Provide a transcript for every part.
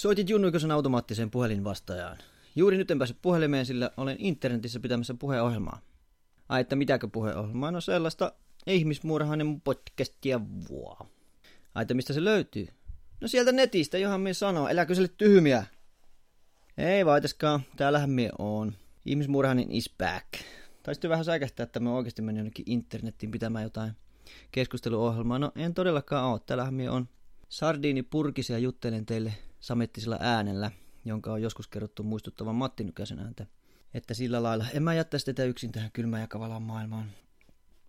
Soitit Junnu Ikosen automaattiseen puhelinvastaajaan. Juuri nyt en pääse puhelimeen, sillä olen internetissä pitämässä puheohjelmaa. Ai, että mitäkö puheohjelmaa? No sellaista ihmismuurahainen podcastia vuo. Ai, että mistä se löytyy? No sieltä netistä, johon me sanoo, älä kysele tyhmiä. Ei vaitaskaan, täällähän me on. Ihmismuurahainen is back. Taisitte vähän säikähtää, että mä oikeasti menin jonnekin internettiin pitämään jotain keskusteluohjelmaa. No en todellakaan oo, täällähän me on. Purkisia juttelen teille samettisella äänellä, jonka on joskus kerrottu muistuttavan Matti Nykäsen ääntä. Että sillä lailla en mä jättäisi tätä yksin tähän kylmään ja kavalaan maailmaan.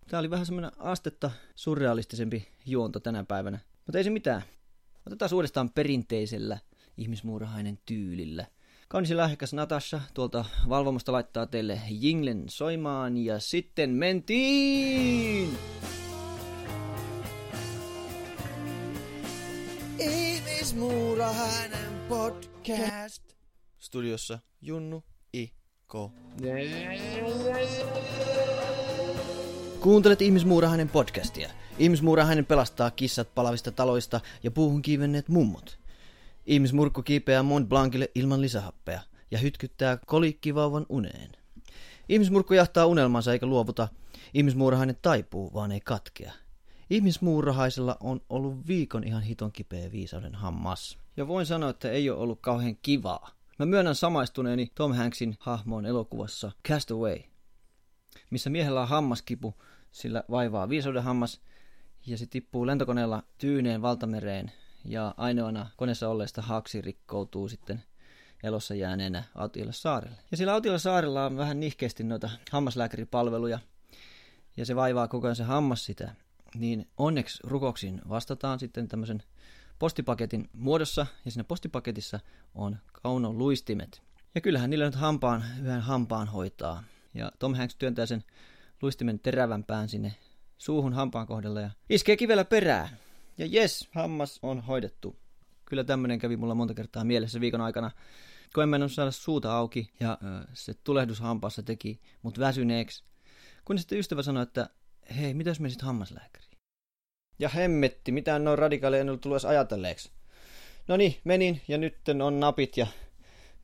Tää oli vähän semmoinen astetta surrealistisempi juonto tänä päivänä. Mutta ei se mitään. Otetaan uudestaan perinteisellä ihmismuurahainen tyylillä. Kaunis lahjakas Natasha tuolta valvomosta laittaa teille jinglen soimaan ja sitten mentiin! Ihmismuurahainen podcast. Studiossa Junnu I. K. Kuuntelet Ihmismuurahainen podcastia. Ihmismuurahainen pelastaa kissat palavista taloista ja puuhun kiivenneet mummot. Ihmismurkku kiipeää Mont Blancille ilman lisähappea ja hytkyttää kolikkivauvan uneen. Ihmismurkku jahtaa unelmansa eikä luovuta. Ihmismuurahainen taipuu, vaan ei katkea. Ihmismuurahaisella on ollut viikon ihan hiton kipeä viisauden hammas. Ja voin sanoa, että ei ole ollut kauhean kivaa. Mä myönnän samaistuneeni Tom Hanksin hahmoon elokuvassa Castaway, missä miehellä on hammaskipu, sillä vaivaa viisauden hammas, ja se tippuu lentokoneella tyyneen valtamereen, ja ainoana koneessa olleesta haksi rikkoutuu sitten elossa jääneenä Autiolle saarelle. Ja sillä Autiolle saarella on vähän nihkeästi noita hammaslääkäripalveluja, ja se vaivaa koko ajan se hammas sitä. Niin onneksi rukoksiin vastataan sitten tämmöisen postipaketin muodossa, ja siinä postipaketissa on kaunon luistimet. Ja kyllähän niillä nyt hampaan, yhden hampaan hoitaa. Ja Tom Hanks työntää sen luistimen terävän pään sinne suuhun hampaan kohdalla ja iskee kivellä perään. Ja jes, hammas on hoidettu. Kyllä tämmöinen kävi mulla monta kertaa mielessä viikon aikana, kun en mennyt saada suuta auki ja se tulehdus hampaassa teki mut väsyneeksi. Kun sitten ystävä sanoi, että hei, mitä jos menisit hammaslääkäriin? Ja hemmetti, mitään noin radikaaleja en ollut tullut ajatelleeksi. No niin, menin ja nyt on napit ja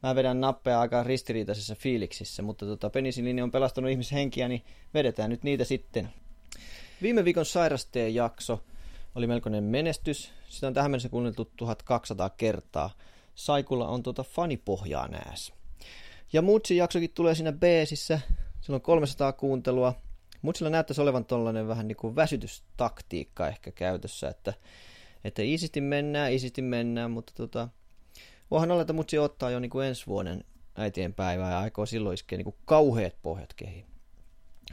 mä vedän nappeja aika ristiriitaisessa fiiliksissä, mutta tota, penisilini on pelastanut ihmishenkiä, niin vedetään nyt niitä sitten. Viime viikon sairasteen jakso oli melkoinen menestys. Sitä on tähän mennessä kuunneltu 1200 kertaa. Saikulla on tuota fanipohjaa nääs. Ja Mutsin jaksokin tulee siinä beesissä. Sillä on 300 kuuntelua. Mutsilla näyttäisi olevan tollainen vähän niin kuin väsytystaktiikka ehkä käytössä, että, että iisisti mennään, iisisti mennään, mutta tota, voihan olla, että Mutsi ottaa jo niin kuin ensi vuoden äitien päivää ja aikoo silloin iskeä niin kuin kauheat pohjat kehiin.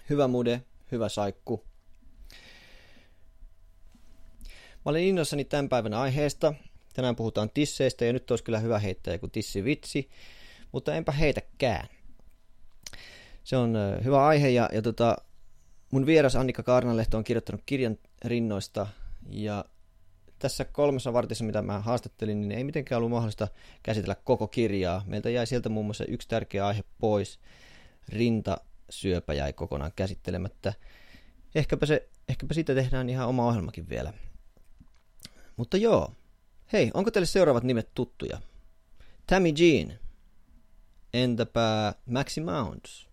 Hyvä mude, hyvä saikku. Mä olen innoissani tämän päivän aiheesta. Tänään puhutaan tisseistä ja nyt olisi kyllä hyvä heittää joku tissivitsi, mutta enpä heitäkään. Se on hyvä aihe ja, ja tota, mun vieras Annika Kaarnalehto on kirjoittanut kirjan rinnoista ja tässä kolmessa vartissa, mitä mä haastattelin, niin ei mitenkään ollut mahdollista käsitellä koko kirjaa. Meiltä jäi sieltä muun muassa yksi tärkeä aihe pois. Rintasyöpä jäi kokonaan käsittelemättä. Ehkäpä, se, ehkäpä siitä tehdään ihan oma ohjelmakin vielä. Mutta joo. Hei, onko teille seuraavat nimet tuttuja? Tammy Jean. Entäpä Maxi Mounds?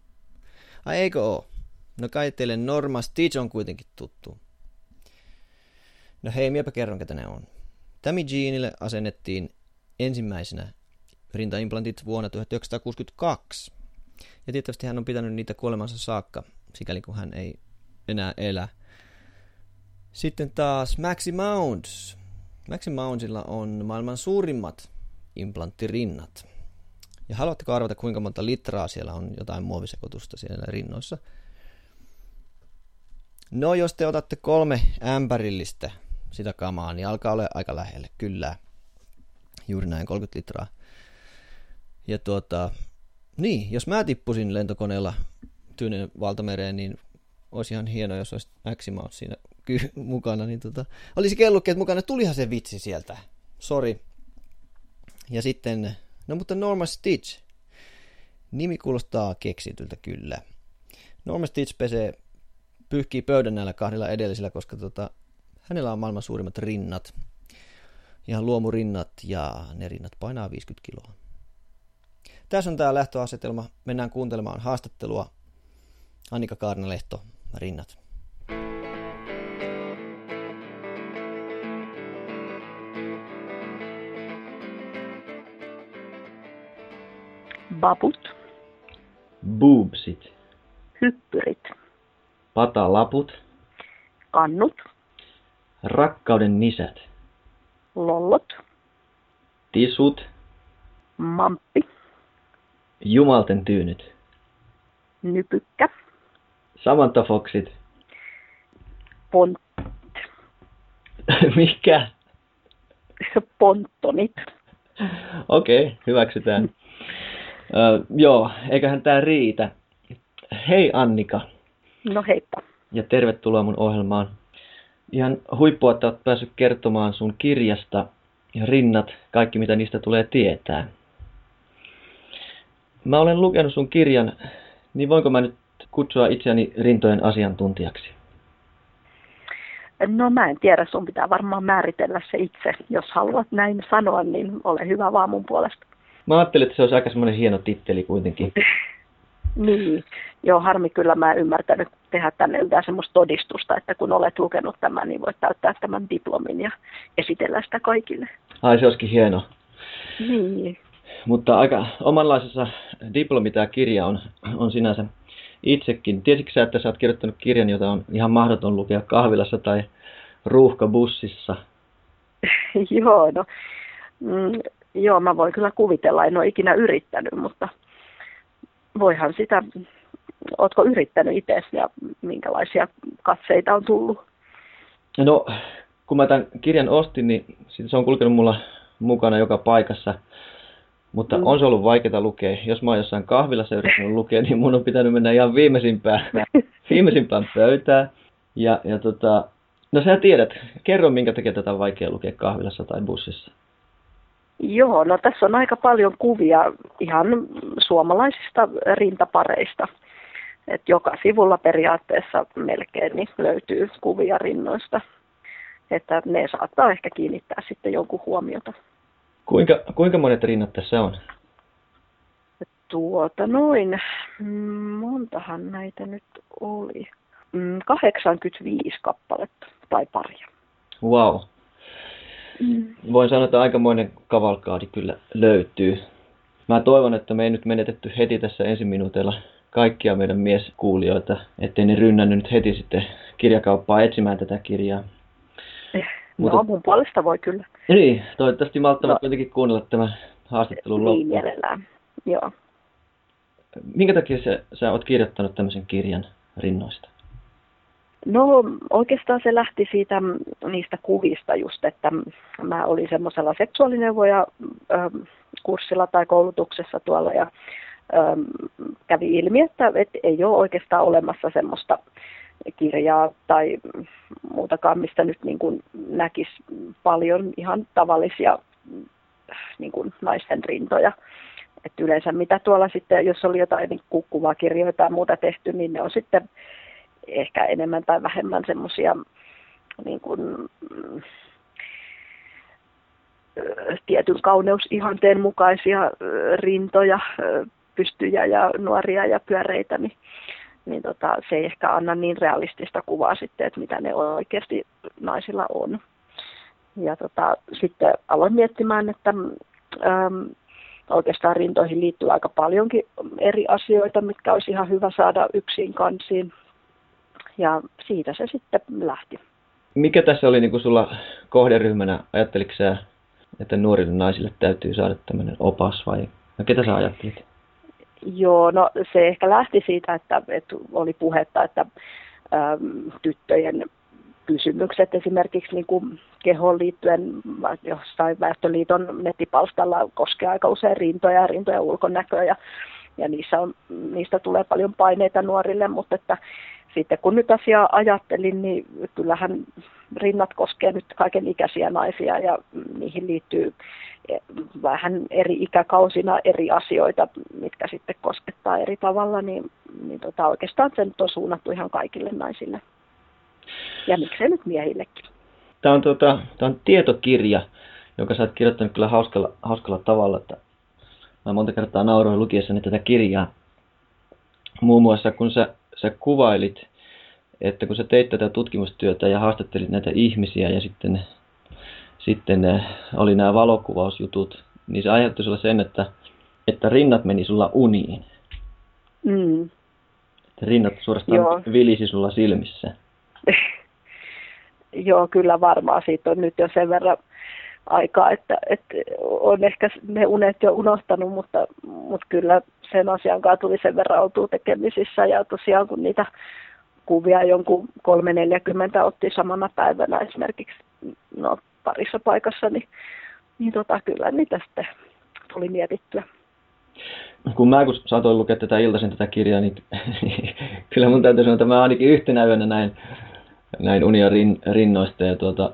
Ai eikö oo? No kai teille Norma Stitch on kuitenkin tuttu. No hei, miepä kerron, ketä ne on. Tammy Jeanille asennettiin ensimmäisenä rintaimplantit vuonna 1962. Ja tietysti hän on pitänyt niitä kuolemansa saakka, sikäli kun hän ei enää elä. Sitten taas Maxi Mounds. Maxi Moundsilla on maailman suurimmat implanttorinnat. Ja haluatteko arvata, kuinka monta litraa siellä on jotain muovisekoitusta siellä rinnoissa? No, jos te otatte kolme ämpärillistä sitä kamaa, niin alkaa olla aika lähelle, kyllä. Juuri näin, 30 litraa. Ja tuota, niin, jos mä tippusin lentokoneella Tyynen valtamereen, niin olisi ihan hienoa, jos olisi Maximaut siinä ky- mukana. Niin tota, olisi kellukkeet mukana, tulihan se vitsi sieltä. Sori. Ja sitten, no mutta Norma Stitch. Nimi kuulostaa keksityltä kyllä. Norma Stitch pesee, pyyhkii pöydän näillä kahdella edellisellä, koska tota, hänellä on maailman suurimmat rinnat. Ihan luomurinnat ja ne rinnat painaa 50 kiloa. Tässä on tämä lähtöasetelma. Mennään kuuntelemaan haastattelua. Annika Kaarnalehto, rinnat. Babut, Boobsit. hyppyrit, Patalaput. kannut, Rakkauden nisät. lollot, Tisut. mamppi, Jumalten tyynyt. nypykkä, Samantafoksit. pont, Mikä? ponttonit. Okei, okay, hyväksytään. Ö, joo, eiköhän tää riitä. Hei Annika No heippa. ja tervetuloa mun ohjelmaan. Ihan huippua, että oot päässyt kertomaan sun kirjasta ja rinnat, kaikki mitä niistä tulee tietää. Mä olen lukenut sun kirjan, niin voinko mä nyt kutsua itseäni rintojen asiantuntijaksi? No mä en tiedä, sun pitää varmaan määritellä se itse. Jos haluat näin sanoa, niin ole hyvä vaan mun puolesta. Mä ajattelin, että se olisi aika semmoinen hieno titteli kuitenkin. Niin, joo harmi kyllä mä en ymmärtänyt tehdä tänne yhtään semmoista todistusta, että kun olet lukenut tämän, niin voit täyttää tämän diplomin ja esitellä sitä kaikille. Ai se olisikin hieno. Niin, Mutta aika omanlaisessa diplomi tämä kirja on, on sinänsä itsekin. Tiesitkö sä, että sä oot kirjoittanut kirjan, jota on ihan mahdoton lukea kahvilassa tai ruuhkabussissa? joo, no, mm, joo, mä voin kyllä kuvitella, en ole ikinä yrittänyt, mutta voihan sitä, ootko yrittänyt itse ja minkälaisia katseita on tullut? No, kun mä tämän kirjan ostin, niin se on kulkenut mulla mukana joka paikassa. Mutta Mm. on se ollut vaikeaa lukea. Jos mä oon jossain kahvilassa yrittänyt lukea, niin mun on pitänyt mennä ihan viimeisimpään, viimeisimpään pöytään. Ja, ja tota, no sä tiedät, kerro minkä takia tätä on vaikea lukea kahvilassa tai bussissa. Joo, no tässä on aika paljon kuvia ihan suomalaisista rintapareista. Et joka sivulla periaatteessa melkein niin löytyy kuvia rinnoista. Että ne saattaa ehkä kiinnittää sitten jonkun huomiota. Kuinka, kuinka monet rinnat tässä on? Tuota noin, mm, montahan näitä nyt oli. Mm, 85 kappaletta tai paria. Wow. Mm. Voin sanoa, että aikamoinen kavalkaadi kyllä löytyy. Mä toivon, että me ei nyt menetetty heti tässä ensimminuuteilla kaikkia meidän mieskuulijoita, ettei ne rynnännyt nyt heti sitten kirjakauppaa etsimään tätä kirjaa. No Mutta- mun puolesta voi kyllä. Niin, toivottavasti malttavat No. kuitenkin kuunnella tämän haastattelun Niin loppuun. mielellään. Joo. Minkä takia sä, sä oot kirjoittanut tämmöisen kirjan rinnoista? No oikeastaan se lähti siitä mm, niistä kuvista just, että mm, mä olin semmoisella seksuaalineuvoja kurssilla tai koulutuksessa tuolla ja kävi ilmi, että et ei ole oikeastaan olemassa semmoista kirjaa tai muutakaan, mistä nyt niin kuin näkisi paljon ihan tavallisia niin kuin naisten rintoja. Et yleensä mitä tuolla sitten, jos oli jotain niin kuvakirjoja tai muuta tehty, niin ne on sitten ehkä enemmän tai vähemmän semmoisia niin kuin, mm, tietyn kauneusihanteen mukaisia rintoja, pystyjä ja nuoria ja pyöreitä, niin, niin tota, se ei ehkä anna niin realistista kuvaa sitten, että mitä ne oikeasti naisilla on. Ja tota, sitten aloin miettimään, että äm, oikeastaan rintoihin liittyy aika paljonkin eri asioita, mitkä olisi ihan hyvä saada yksin kansiin. Ja siitä se sitten lähti. Mikä tässä oli niin kuin sulla kohderyhmänä? Ajatteliko sä, että nuorille naisille täytyy saada tämmöinen opas vai no, ketä sä ajattelit? Joo, no se ehkä lähti siitä, että, että oli puhetta, että äm, tyttöjen kysymykset esimerkiksi niin kuin kehoon liittyen jossain Väestöliiton nettipalstalla koskee aika usein rintoja ja rintojen ulkonäköä ja, ja niissä on, niistä tulee paljon paineita nuorille, mutta että sitten kun nyt asiaa ajattelin, niin kyllähän rinnat koskee nyt kaiken ikäisiä naisia ja niihin liittyy vähän eri ikäkausina eri asioita, mitkä sitten koskettaa eri tavalla, niin, niin tota, oikeastaan se nyt on suunnattu ihan kaikille naisille. Ja miksei nyt miehillekin. Tämä on, tota, tämä on tietokirja, jonka sä oot kirjoittanut kyllä hauskalla, hauskalla tavalla, että mä monta kertaa nauroin lukiessani tätä kirjaa. Muun muassa kun sä, sä kuvailit, että kun sä teit tätä tutkimustyötä ja haastattelit näitä ihmisiä ja sitten, sitten eh, oli nämä valokuvausjutut, niin se aiheutti sulla sen, että, että rinnat meni sulla uniin. Mm. Että rinnat suorastaan Joo. vilisi sulla silmissä. Joo, kyllä varmaan. Siitä on nyt jo sen verran aikaa, että, että on ehkä ne unet jo unohtanut, mutta, mutta kyllä sen asian kanssa tuli sen verran oltua tekemisissä. Ja tosiaan kun niitä kuvia jonkun 340 otti samana päivänä esimerkiksi no, parissa paikassa, niin, niin tota, kyllä niitä sitten tuli mietittyä. kun mä kun saatoin lukea tätä iltaisin tätä kirjaa, niin kyllä mun täytyy sanoa, että mä ainakin yhtenä yönä näin, näin unia rin, rinnoista. Ja tuota,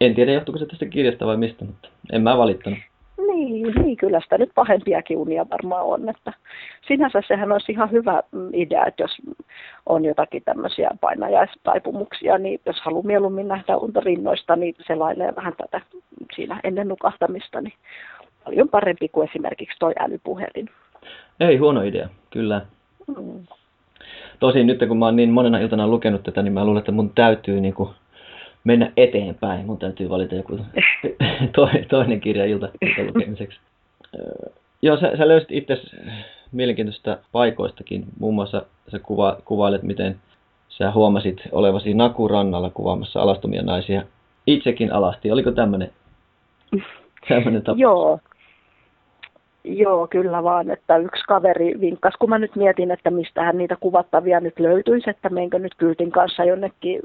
en tiedä, johtuuko se tästä kirjasta vai mistä, mutta en mä valittanut. Niin, niin, kyllä sitä nyt pahempiakin unia varmaan on. Että sinänsä sehän olisi ihan hyvä mm, idea, että jos on jotakin tämmöisiä painajaistaipumuksia, niin jos haluaa mieluummin nähdä unta rinnoista, niin selailee vähän tätä siinä ennen nukahtamista, niin paljon parempi kuin esimerkiksi toi älypuhelin. Ei huono idea, kyllä. Mm. Tosin nyt kun mä oon niin monena iltana lukenut tätä, niin mä luulen, että mun täytyy niin kuin mennä eteenpäin. Mun täytyy valita joku to, toinen kirja ilta, ilta lukemiseksi. Joo, sä, sä löysit itse mielenkiintoista paikoistakin. Muun muassa sä kuva, kuvailet, miten sä huomasit olevasi Nakurannalla kuvaamassa alastomia naisia. Itsekin alasti. Oliko tämmöinen tämmöinen tapa? Joo. Joo, kyllä vaan, että yksi kaveri vinkkasi, kun mä nyt mietin, että mistähän niitä kuvattavia nyt löytyisi, että menkö nyt kyltin kanssa jonnekin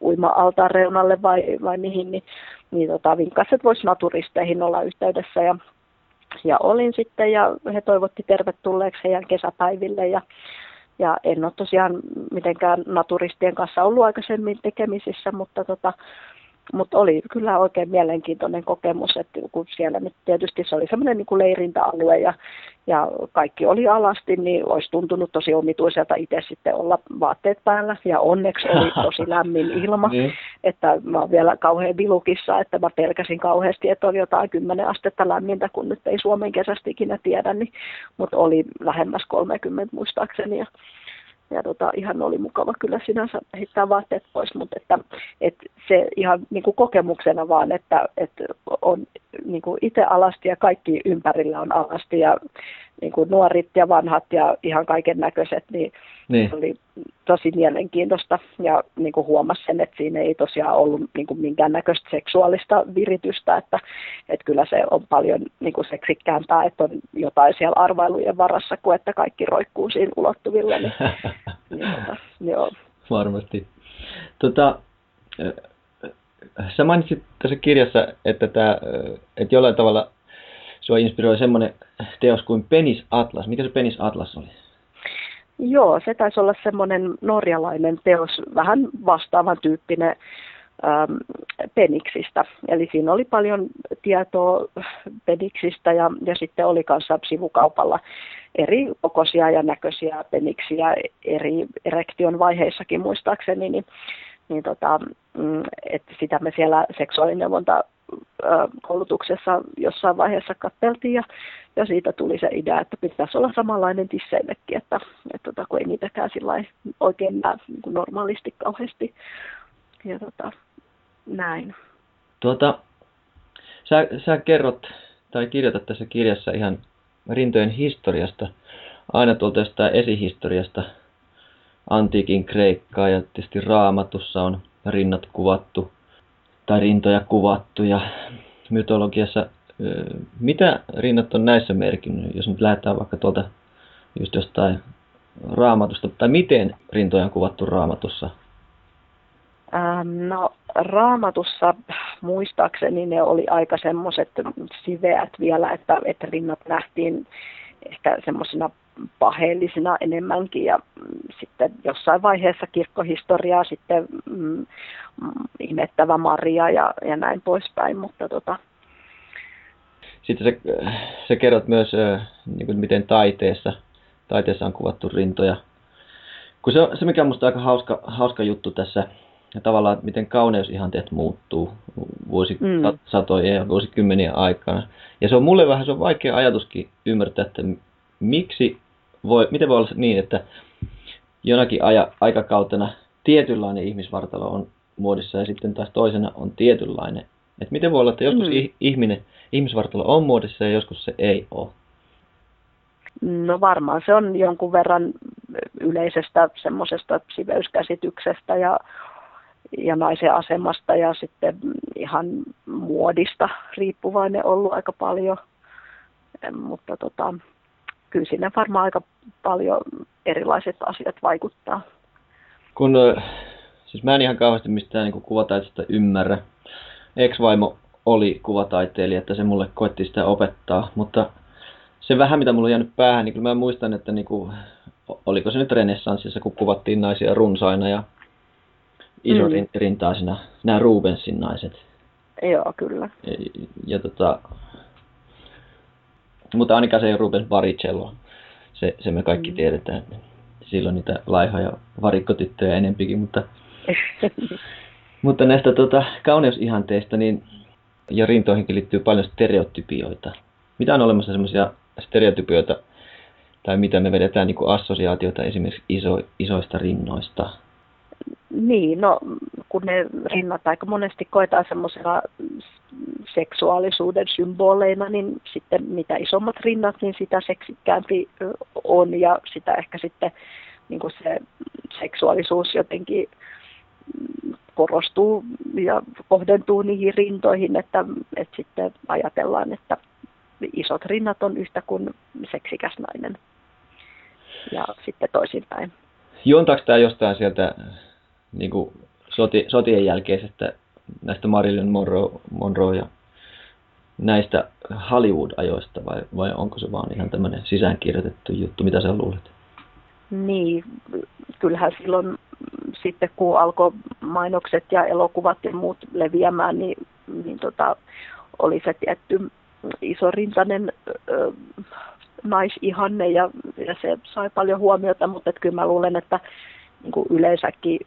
uima-altaan reunalle vai, vai mihin, niin, niin tota, vinkkasi, että voisi naturisteihin olla yhteydessä. Ja, ja olin sitten ja he toivotti tervetulleeksi heidän kesäpäiville ja, ja en ole tosiaan mitenkään naturistien kanssa ollut aikaisemmin tekemisissä, mutta tota, mutta oli kyllä oikein mielenkiintoinen kokemus, että kun siellä nyt tietysti se oli semmoinen niin kuin leirintäalue ja, ja kaikki oli alasti, niin olisi tuntunut tosi omituiselta itse sitten olla vaatteet päällä ja onneksi oli tosi lämmin ilma, Niin. että mä oon vielä kauhean vilukissa, että mä pelkäsin kauheasti, että on jotain 10 astetta lämmintä, kun nyt ei Suomen kesästä ikinä tiedä, niin, mutta oli lähemmäs 30 muistaakseni ja ja tota, ihan oli mukava kyllä sinänsä heittää vaatteet pois, mutta että, että se ihan niin kuin kokemuksena vaan, että, että on niin kuin itse alasti ja kaikki ympärillä on alasti ja niin kuin nuorit ja vanhat ja ihan kaiken näköiset, niin, Niin. se oli tosi mielenkiintoista ja niin kuin huomasi sen, että siinä ei tosiaan ollut niin kuin minkäännäköistä seksuaalista viritystä, että, että kyllä se on paljon niin kuin seksikkäämpää, että on jotain siellä arvailujen varassa kuin että kaikki roikkuu siinä ulottuvilla, niin, niin tota, joo. Varmasti. Tota, sä mainitsit tässä kirjassa, että, tää, ö, että jollain tavalla sua inspiroi semmoinen teos kuin Penis Atlas. Mikä se Penis Atlas oli? Joo, se taisi olla semmoinen norjalainen teos, vähän vastaavan tyyppinen ähm, peniksistä. Eli siinä oli paljon tietoa peniksistä ja, ja sitten oli kanssa sivukaupalla eri kokoisia ja näköisiä peniksiä eri erektion vaiheissakin muistaakseni, niin, niin tota, mm, että sitä me siellä seksuaalineuvonta koulutuksessa jossain vaiheessa katteltiin ja, ja siitä tuli se idea, että pitäisi olla samanlainen tisseillekin, että, että tota, kun ei niitäkään oikein näe niin kuin normaalisti kauheasti. Ja tota, näin. Tuota, sä, sä kerrot tai kirjoitat tässä kirjassa ihan rintojen historiasta, aina tuolta jostain esihistoriasta, antiikin Kreikkaa ja tietysti raamatussa on rinnat kuvattu tai rintoja kuvattu ja mytologiassa, mitä rinnat on näissä merkinnyt, jos nyt lähdetään vaikka tuolta just jostain raamatusta, tai miten rintoja on kuvattu raamatussa? Ähm, no raamatussa muistaakseni ne oli aika semmoiset siveät vielä, että, että rinnat nähtiin ehkä semmoisina paheellisina enemmänkin ja mm, sitten jossain vaiheessa kirkkohistoriaa sitten mm, mm, imettävä Maria ja, ja näin poispäin, mutta tota, Sitten sä, sä kerrot myös, niin kuin miten taiteessa, taiteessa on kuvattu rintoja. Kun se, se mikä on musta aika hauska, hauska juttu tässä, ja tavallaan, että miten kauneusihanteet muuttuu vuosisatojen mm. ja vuosikymmenien aikana. Ja se on mulle vähän se on vaikea ajatuskin ymmärtää, että miksi voi, miten voi olla niin, että jonakin aja, aikakautena tietynlainen ihmisvartalo on muodissa ja sitten taas toisena on tietynlainen. Että miten voi olla, että joskus mm. ihminen, ihmisvartalo on muodissa ja joskus se ei ole? No varmaan se on jonkun verran yleisestä semmoisesta siveyskäsityksestä ja, ja naisen asemasta ja sitten ihan muodista riippuvainen ollut aika paljon. Mutta tota, kyllä sinne varmaan aika paljon erilaiset asiat vaikuttaa. Kun, siis mä en ihan kauheasti mistään niin kuvataiteesta ymmärrä. Ex-vaimo oli kuvataiteilija, että se mulle koetti sitä opettaa, mutta se vähän, mitä mulla on jäänyt päähän, niin kyllä mä muistan, että niin kuin, oliko se nyt renessanssissa, kun kuvattiin naisia runsaina ja isorintaisina, mm. nämä Rubensin naiset. Joo, kyllä. Ja, ja tota, mutta ainakaan se ei ole Rubens Baricello. Se, se me kaikki mm. tiedetään. Silloin niitä laihoja varikkotyttöjä enempikin, mutta, mutta näistä tota, kauneusihanteista niin, ja rintoihinkin liittyy paljon stereotypioita. Mitä on olemassa semmoisia stereotypioita, tai mitä me vedetään niin assosiaatioita esimerkiksi iso, isoista rinnoista? Niin, no kun ne rinnat aika monesti koetaan semmoisena seksuaalisuuden symboleina, niin sitten mitä isommat rinnat, niin sitä seksikkäämpi on ja sitä ehkä sitten niin kuin se seksuaalisuus jotenkin korostuu ja kohdentuu niihin rintoihin, että, että sitten ajatellaan, että isot rinnat on yhtä kuin seksikäs nainen. Ja sitten toisinpäin. Juontaako tämä jostain sieltä niin kuin soti, sotien jälkeisestä näistä Marilyn Monroe, Monroe ja näistä Hollywood-ajoista vai, vai onko se vaan ihan tämmöinen sisäänkirjoitettu juttu? Mitä sä luulet? Niin, kyllähän silloin sitten kun alkoi mainokset ja elokuvat ja muut leviämään, niin, niin tota, oli se tietty isorintainen ö, naisihanne ja, ja se sai paljon huomiota, mutta kyllä mä luulen, että niin yleensäkin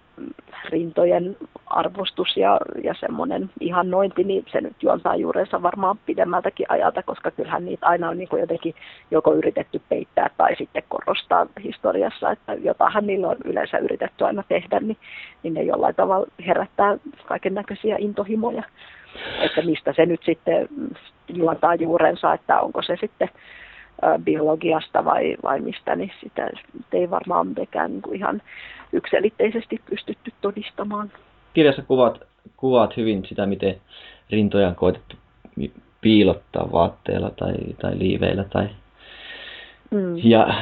rintojen arvostus ja, ja semmoinen ihannointi, niin se nyt juontaa juurensa varmaan pidemmältäkin ajalta, koska kyllähän niitä aina on niin kuin jotenkin joko yritetty peittää tai sitten korostaa historiassa, että jotahan niillä on yleensä yritetty aina tehdä, niin, niin ne jollain tavalla herättää kaiken näköisiä intohimoja. Että mistä se nyt sitten juontaa juurensa, että onko se sitten biologiasta vai, vai mistä, niin sitä ei varmaan mitenkään niin kuin ihan ykselitteisesti pystytty todistamaan. Kirjassa kuvat, kuvaat hyvin sitä, miten rintoja on koetettu piilottaa vaatteella tai, tai liiveillä. Tai... Mm. Ja,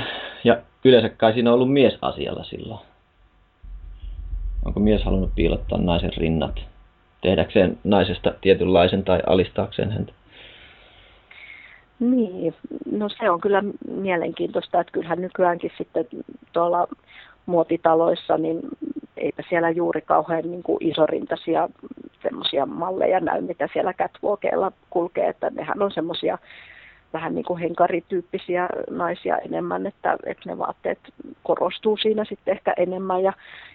ja yleensä kai siinä on ollut mies asialla silloin. Onko mies halunnut piilottaa naisen rinnat? Tehdäkseen naisesta tietynlaisen tai alistaakseen häntä? Niin, no se on kyllä mielenkiintoista, että kyllähän nykyäänkin sitten tuolla muotitaloissa, niin eipä siellä juuri kauhean niin kuin isorintaisia semmoisia malleja näy, mitä siellä catwalkeilla kulkee, että nehän on semmoisia vähän niin kuin henkarityyppisiä naisia enemmän, että, että ne vaatteet korostuu siinä sitten ehkä enemmän ja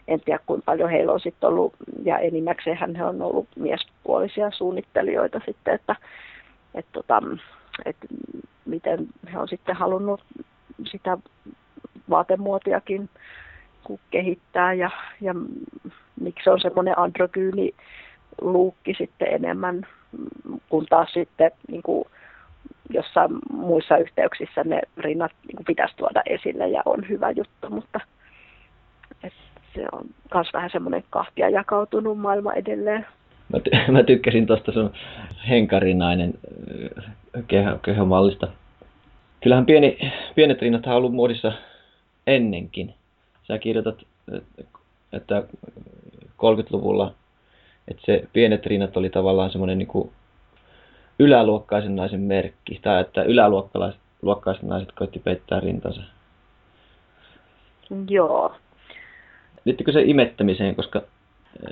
en tiedä kuinka paljon heillä on sitten ollut, ja enimmäkseen he on ollut miespuolisia suunnittelijoita sitten, että, että, tota, että miten he on sitten halunnut sitä vaatemuotiakin kehittää ja, ja miksi on semmoinen androgyyni luukki sitten enemmän, kun taas sitten niin kuin jossain muissa yhteyksissä ne rinnat niin kuin pitäisi tuoda esille ja on hyvä juttu, mutta se on myös vähän semmoinen kahtia jakautunut maailma edelleen. Mä, ty- mä tykkäsin tuosta sun henkarinainen keho- kehomallista. Kyllähän pieni, pienet rinnat on ollut muodissa ennenkin sä kirjoitat, että 30-luvulla että se pienet rinnat oli tavallaan semmoinen niin yläluokkaisen naisen merkki, tai että yläluokkaiset naiset koitti peittää rintansa. Joo. Liittyykö se imettämiseen, koska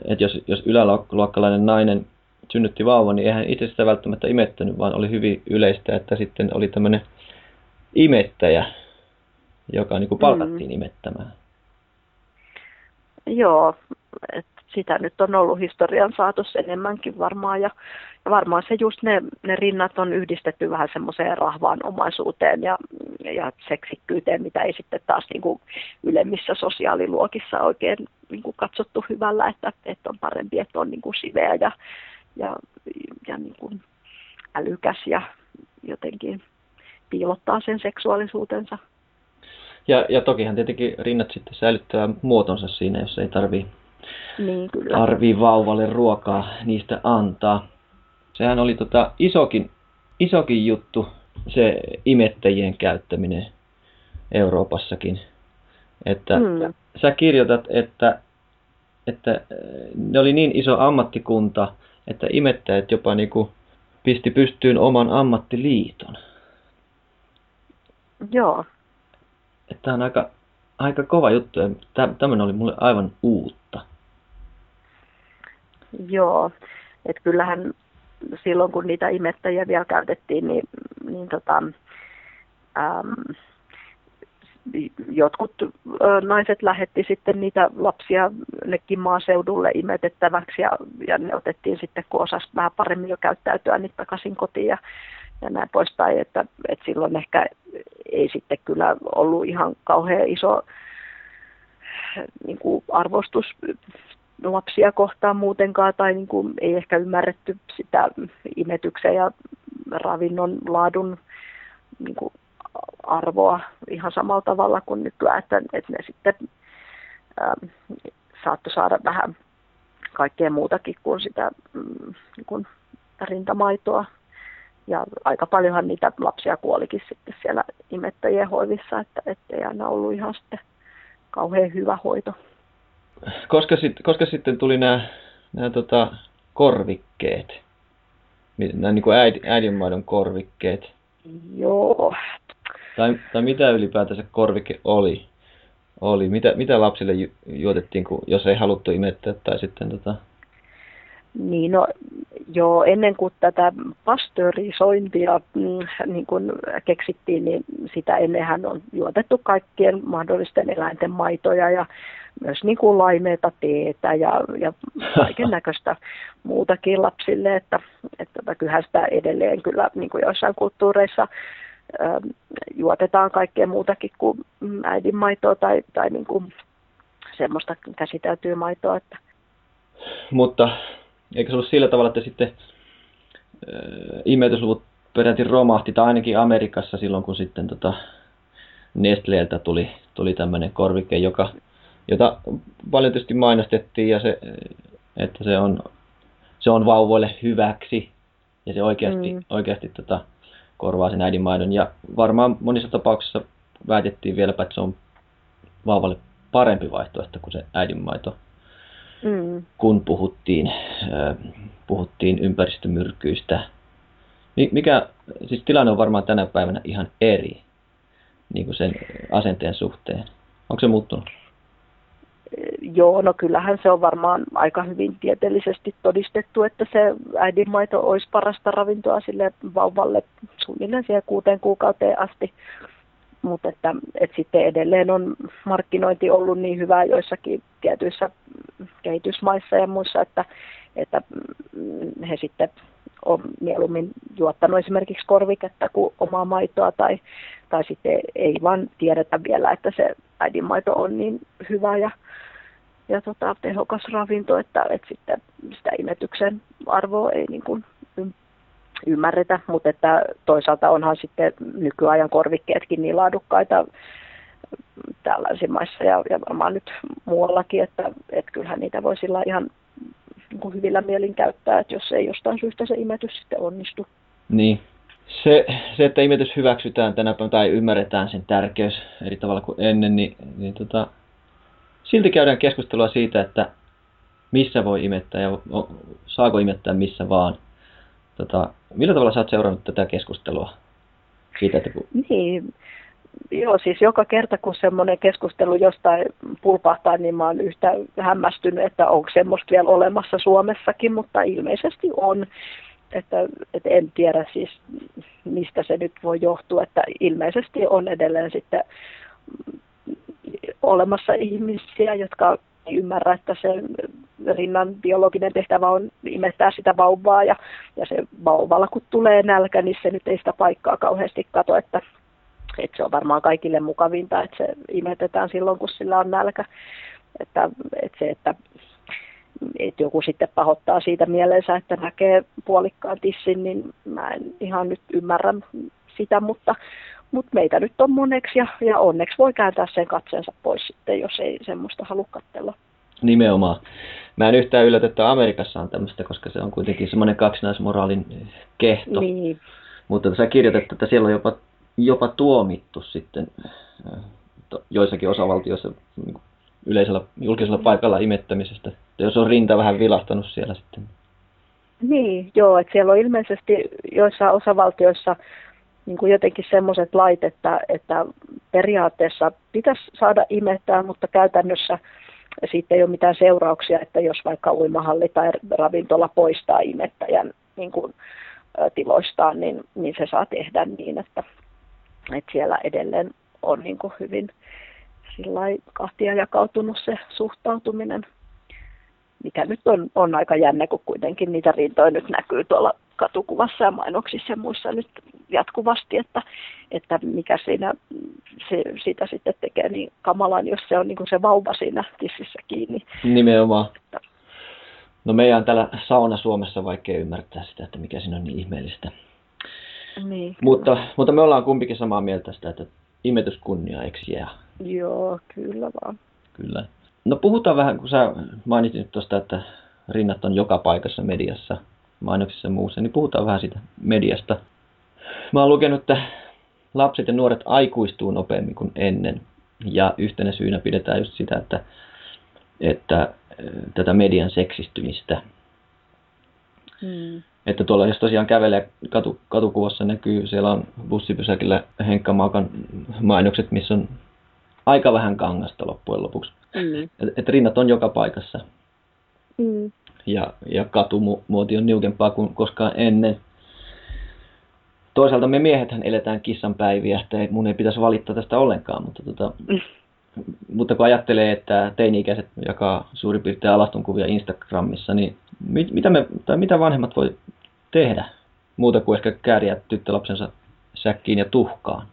että jos, jos yläluokkalainen nainen synnytti vauvan, niin eihän itse sitä välttämättä imettänyt, vaan oli hyvin yleistä, että sitten oli tämmöinen imettäjä, joka niin kuin palkattiin mm. imettämään. Joo, että sitä nyt on ollut historian saatossa enemmänkin varmaan. Ja, ja varmaan se just ne, ne rinnat on yhdistetty vähän semmoiseen rahvaan omaisuuteen ja, ja seksikkyyteen, mitä ei sitten taas niin kuin ylemmissä sosiaaliluokissa oikein niin kuin katsottu hyvällä, että, että on parempi, että on niin kuin siveä ja, ja, ja niin kuin älykäs ja jotenkin piilottaa sen seksuaalisuutensa. Ja, ja tokihan tietenkin rinnat sitten säilyttää muotonsa siinä, jos ei tarvii niin, kyllä. tarvii vauvalle ruokaa niistä antaa. Sehän oli tota isokin, isokin juttu, se imettäjien käyttäminen Euroopassakin. Että mm. sä kirjoitat, että, että ne oli niin iso ammattikunta, että imettäjät jopa niinku pisti pystyyn oman ammattiliiton. Joo. Tämä on aika, aika kova juttu ja tämmöinen oli mulle aivan uutta. Joo, että kyllähän silloin kun niitä imettäjiä vielä käytettiin, niin, niin tota, äm, jotkut naiset lähetti sitten niitä lapsia nekin maaseudulle imetettäväksi ja, ja ne otettiin sitten, kun osasi vähän paremmin jo käyttäytyä, niin takaisin kotiin ja, ja näin poispäin, että, että silloin ehkä ei sitten kyllä ollut ihan kauhean iso niin kuin arvostus lapsia kohtaan muutenkaan tai niin kuin ei ehkä ymmärretty sitä imetyksen ja ravinnon laadun niin kuin arvoa ihan samalla tavalla kuin nykyään, että, että ne sitten ähm, saattoi saada vähän kaikkea muutakin kuin sitä mm, niin kuin rintamaitoa. Ja aika paljonhan niitä lapsia kuolikin sitten siellä imettäjien hoivissa, että ei aina ollut ihan sitten kauhean hyvä hoito koska, sit, koska sitten tuli nämä, nämä tota, korvikkeet, nämä niin kuin äid, äidinmaidon korvikkeet? Joo. Tai, tai mitä ylipäätänsä korvike oli? oli? Mitä, mitä lapsille ju, juotettiin, kun, jos ei haluttu imettää tai sitten tota... Niin, no joo, ennen kuin tätä pastörisointia mm, niin kuin keksittiin, niin sitä ennenhän on juotettu kaikkien mahdollisten eläinten maitoja ja myös niin kuin laimeita teetä ja, ja kaiken näköistä muutakin lapsille, että, että tota, kyllähän sitä edelleen kyllä niin kuin joissain kulttuureissa juotetaan kaikkea muutakin kuin äidinmaitoa tai, tai niin kuin semmoista käsiteltyä maitoa. Että. Mutta eikö se ollut sillä tavalla, että sitten äh, imetysluvut peräti romahti, tai ainakin Amerikassa silloin, kun sitten tota Nestleeltä tuli, tuli tämmöinen korvike, joka jota paljon tietysti mainostettiin ja se, että se on, se on vauvoille hyväksi ja se oikeasti, mm. oikeasti tota, korvaa sen äidinmaidon. Ja varmaan monissa tapauksissa väitettiin vieläpä, että se on vauvalle parempi vaihtoehto kuin se äidinmaito. Mm. Kun puhuttiin, puhuttiin ympäristömyrkyistä. Mikä, siis tilanne on varmaan tänä päivänä ihan eri niin kuin sen asenteen suhteen. Onko se muuttunut? Joo, no kyllähän se on varmaan aika hyvin tieteellisesti todistettu, että se äidinmaito olisi parasta ravintoa sille vauvalle suunnilleen siihen kuuteen kuukauteen asti. Mutta että, että sitten edelleen on markkinointi ollut niin hyvää joissakin tietyissä kehitysmaissa ja muissa, että, että he sitten on mieluummin juottanut esimerkiksi korviketta kuin omaa maitoa tai, tai sitten ei vaan tiedetä vielä, että se äidinmaito on niin hyvä ja, ja tota, tehokas ravinto, että, että sitten sitä imetyksen arvoa ei niin kuin ymmärretä, mutta että toisaalta onhan sitten nykyajan korvikkeetkin niin laadukkaita tällaisissa maissa ja, ja varmaan nyt muuallakin, että, että kyllähän niitä voi sillä ihan niin hyvillä mielin käyttää, että jos ei jostain syystä se imetys sitten onnistu. Niin. Se, se että imetys hyväksytään tänä päivänä tai ymmärretään sen tärkeys eri tavalla kuin ennen, niin, niin tota, silti käydään keskustelua siitä, että missä voi imettää ja saako imettää missä vaan. Tota, millä tavalla sä oot seurannut tätä keskustelua? Siitä, että kun... Niin, joo, siis joka kerta kun semmoinen keskustelu jostain pulpahtaa, niin mä oon yhtä hämmästynyt, että onko semmoista vielä olemassa Suomessakin, mutta ilmeisesti on. Että, että en tiedä siis, mistä se nyt voi johtua, että ilmeisesti on edelleen sitten olemassa ihmisiä, jotka ei ymmärrä, että se rinnan biologinen tehtävä on imettää sitä vauvaa ja, ja se vauvalla kun tulee nälkä, niin se nyt ei sitä paikkaa kauheasti kato, että, että se on varmaan kaikille mukavinta, että se imetetään silloin, kun sillä on nälkä. Että, että se, että, että joku sitten pahoittaa siitä mielensä, että näkee puolikkaan tissin, niin mä en ihan nyt ymmärrä sitä, mutta, mutta meitä nyt on moneksi ja, ja onneksi voi kääntää sen katseensa pois sitten, jos ei semmoista halua katsella. Nimenomaan. Mä en yhtään yllätä, että Amerikassa on tämmöistä, koska se on kuitenkin semmoinen kaksinaismoraalin kehto. Niin. Mutta sä kirjoitat, että siellä on jopa, jopa tuomittu sitten äh, joissakin osavaltioissa niin yleisellä julkisella paikalla imettämisestä. Jos on rinta vähän vilahtanut siellä sitten. Niin, joo, että siellä on ilmeisesti joissain osavaltioissa niin kuin jotenkin semmoiset lait, että, että periaatteessa pitäisi saada imettää, mutta käytännössä siitä ei ole mitään seurauksia, että jos vaikka uimahalli tai ravintola poistaa imettäjän niin kuin, tiloistaan, niin, niin se saa tehdä niin, että, että siellä edelleen on niin kuin hyvin kahtia jakautunut se suhtautuminen mikä nyt on, on aika jännä, kun kuitenkin niitä rintoja nyt näkyy tuolla katukuvassa ja mainoksissa ja muissa nyt jatkuvasti, että, että mikä siinä se, sitä sitten tekee niin kamalan, jos se on niin kuin se vauva siinä tississä kiinni. Nimenomaan. No meidän on täällä sauna Suomessa vaikea ymmärtää sitä, että mikä siinä on niin ihmeellistä. Niin, mutta, mutta me ollaan kumpikin samaa mieltä sitä, että imetys kunnia, eikö jää? Joo, kyllä vaan. Kyllä. No puhutaan vähän, kun sä mainitsit tuosta, että rinnat on joka paikassa mediassa, mainoksissa ja muussa, niin puhutaan vähän siitä mediasta. Mä oon lukenut, että lapset ja nuoret aikuistuu nopeammin kuin ennen. Ja yhtenä syynä pidetään just sitä, että, että tätä median seksistymistä. Hmm. Että tuolla jos tosiaan kävelee katu, katukuvassa näkyy, siellä on bussipysäkillä Henkka Maakan mainokset, missä on aika vähän kangasta loppujen lopuksi. Mm. Et, et rinnat on joka paikassa. Mm. Ja, ja katumuoti on niukempaa kuin koskaan ennen. Toisaalta me miehethän eletään kissan päiviä, että mun ei pitäisi valittaa tästä ollenkaan, mutta, tota, mm. mutta kun ajattelee, että teini-ikäiset jakaa suurin piirtein alastonkuvia Instagramissa, niin mit, mitä, me, tai mitä vanhemmat voi tehdä muuta kuin ehkä kääriä tyttölapsensa säkkiin ja tuhkaan?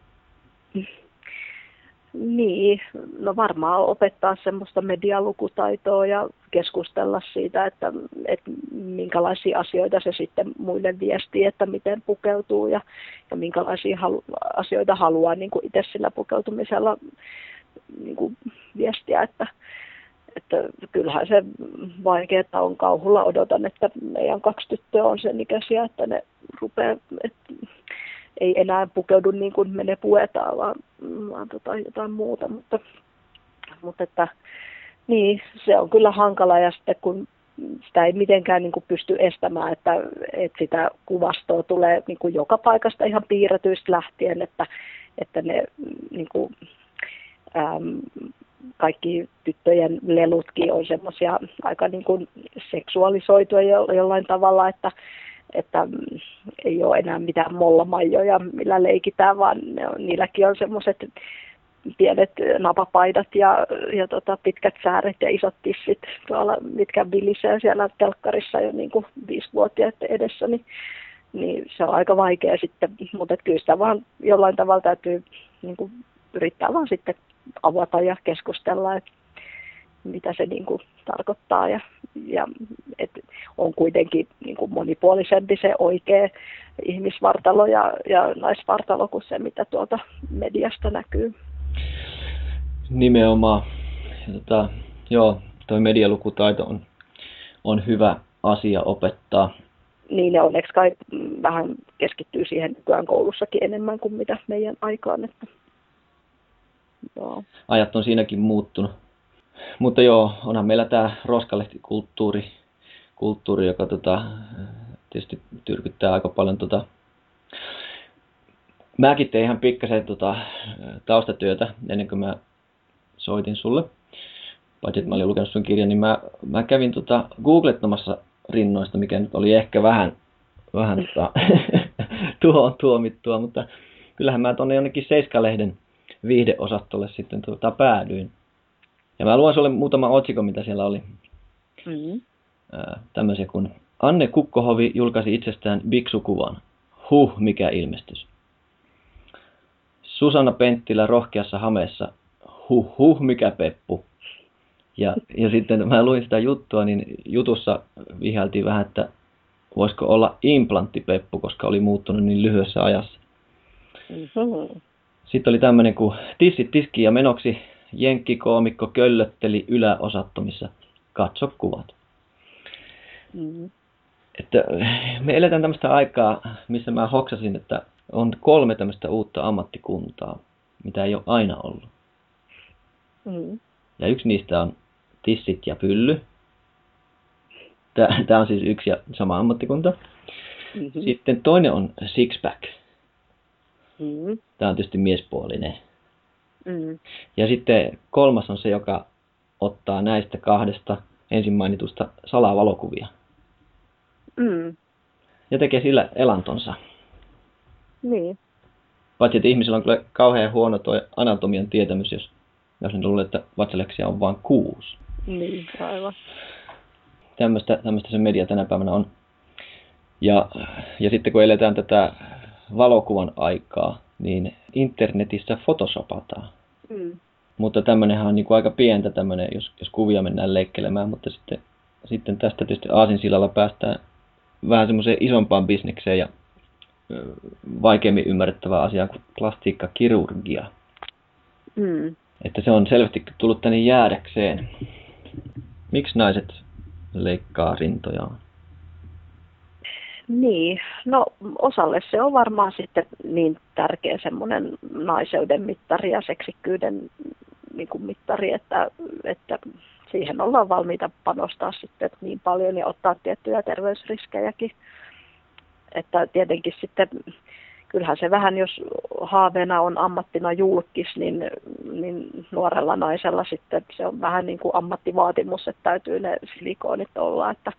Niin, no varmaan opettaa semmoista medialukutaitoa ja keskustella siitä, että, että minkälaisia asioita se sitten muille viestii, että miten pukeutuu ja, ja minkälaisia halu, asioita haluaa niin kuin itse sillä pukeutumisella niin kuin viestiä, että, että kyllähän se vaikeaa on kauhulla. Odotan, että meidän kaksi tyttöä on sen ikäisiä, että ne rupeaa, että ei enää pukeudu niin kuin mene puetaan, vaan, vaan tota, jotain muuta. Mutta, mutta että, niin, se on kyllä hankala ja sitten kun sitä ei mitenkään niin kuin pysty estämään, että, että sitä kuvastoa tulee niin kuin joka paikasta ihan piirretyistä lähtien, että, että ne niin kuin, äm, kaikki tyttöjen lelutkin on semmoisia aika niin kuin seksuaalisoituja jollain tavalla, että, että ei ole enää mitään mollamajoja, millä leikitään, vaan ne on, niilläkin on semmoiset pienet napapaidat ja, ja tota, pitkät sääret ja isot tissit tuolla, mitkä vilisee siellä telkkarissa jo niin kuin viisivuotiaat edessä, niin, niin se on aika vaikea sitten, mutta kyllä sitä vaan jollain tavalla täytyy niin kuin, yrittää vaan sitten avata ja keskustella, että mitä se niin kuin tarkoittaa ja, ja et on kuitenkin niin kuin monipuolisempi se oikea ihmisvartalo ja, ja naisvartalo kuin se, mitä tuolta mediasta näkyy. Nimenomaan. Tota, joo, tuo medialukutaito on, on hyvä asia opettaa. Niin, ja onneksi kai vähän keskittyy siihen nykyään koulussakin enemmän kuin mitä meidän aikaan. Että, joo. Ajat on siinäkin muuttunut. Mutta joo, onhan meillä tämä roskalehtikulttuuri, kulttuuri, joka tota, tietysti tyrkyttää aika paljon tota, Mäkin tein ihan pikkasen tota, taustatyötä ennen kuin mä soitin sulle. Paitsi että mä olin lukenut sun kirjan, niin mä, mä kävin tota googlettamassa rinnoista, mikä nyt oli ehkä vähän, vähän tota, tuohon tuomittua, mutta kyllähän mä tuonne jonnekin Seiskalehden viihdeosastolle sitten tota, päädyin. Ja mä luon sulle muutama otsikon, mitä siellä oli. Mm. Ää, tämmöisiä kun Anne Kukkohovi julkaisi itsestään biksukuvan. Huh, mikä ilmestys. Susanna Penttilä rohkeassa hameessa. Huh, huh, mikä peppu. Ja, ja sitten mä luin sitä juttua, niin jutussa viheltiin vähän, että voisiko olla implanttipeppu, koska oli muuttunut niin lyhyessä ajassa. Mm-hmm. Sitten oli tämmöinen kuin Tissit tiski ja menoksi jenkkikoomikko köllötteli yläosattomissa. Katso kuvat. Mm. Että me eletään tämmöistä aikaa, missä mä hoksasin, että on kolme tämmöistä uutta ammattikuntaa, mitä ei ole aina ollut. Mm. Ja yksi niistä on tissit ja pylly. Tämä on siis yksi ja sama ammattikunta. Mm-hmm. Sitten toinen on sixpack. Mm. Tämä on tietysti miespuolinen. Mm. Ja sitten kolmas on se, joka ottaa näistä kahdesta ensin mainitusta salavalokuvia. Mm. Ja tekee sillä elantonsa. Niin. Paitsi, että ihmisillä on kyllä kauhean huono tuo anatomian tietämys, jos, jos ne luulee, että vatsaleksia on vain kuusi. Niin, aivan. Tämmöistä, tämmöistä se media tänä päivänä on. Ja, ja sitten kun eletään tätä valokuvan aikaa, niin internetissä photoshopataan. Mm. Mutta tämmönenhän on niin kuin aika pientä tämmöinen, jos, jos kuvia mennään leikkelemään, mutta sitten, sitten tästä tietysti Aasinsillalla päästään vähän semmoiseen isompaan bisnekseen ja vaikeammin ymmärrettävää asiaa kuin plastiikkakirurgia. Mm. Että se on selvästi tullut tänne jäädäkseen. Miksi naiset leikkaa rintojaan? Niin, no osalle se on varmaan sitten niin tärkeä semmoinen naiseuden mittari ja seksikkyyden niin kuin mittari, että, että siihen ollaan valmiita panostaa sitten niin paljon ja ottaa tiettyjä terveysriskejäkin. Että tietenkin sitten, kyllähän se vähän, jos haaveena on ammattina julkis, niin, niin nuorella naisella sitten se on vähän niin kuin ammattivaatimus, että täytyy ne silikoonit olla, että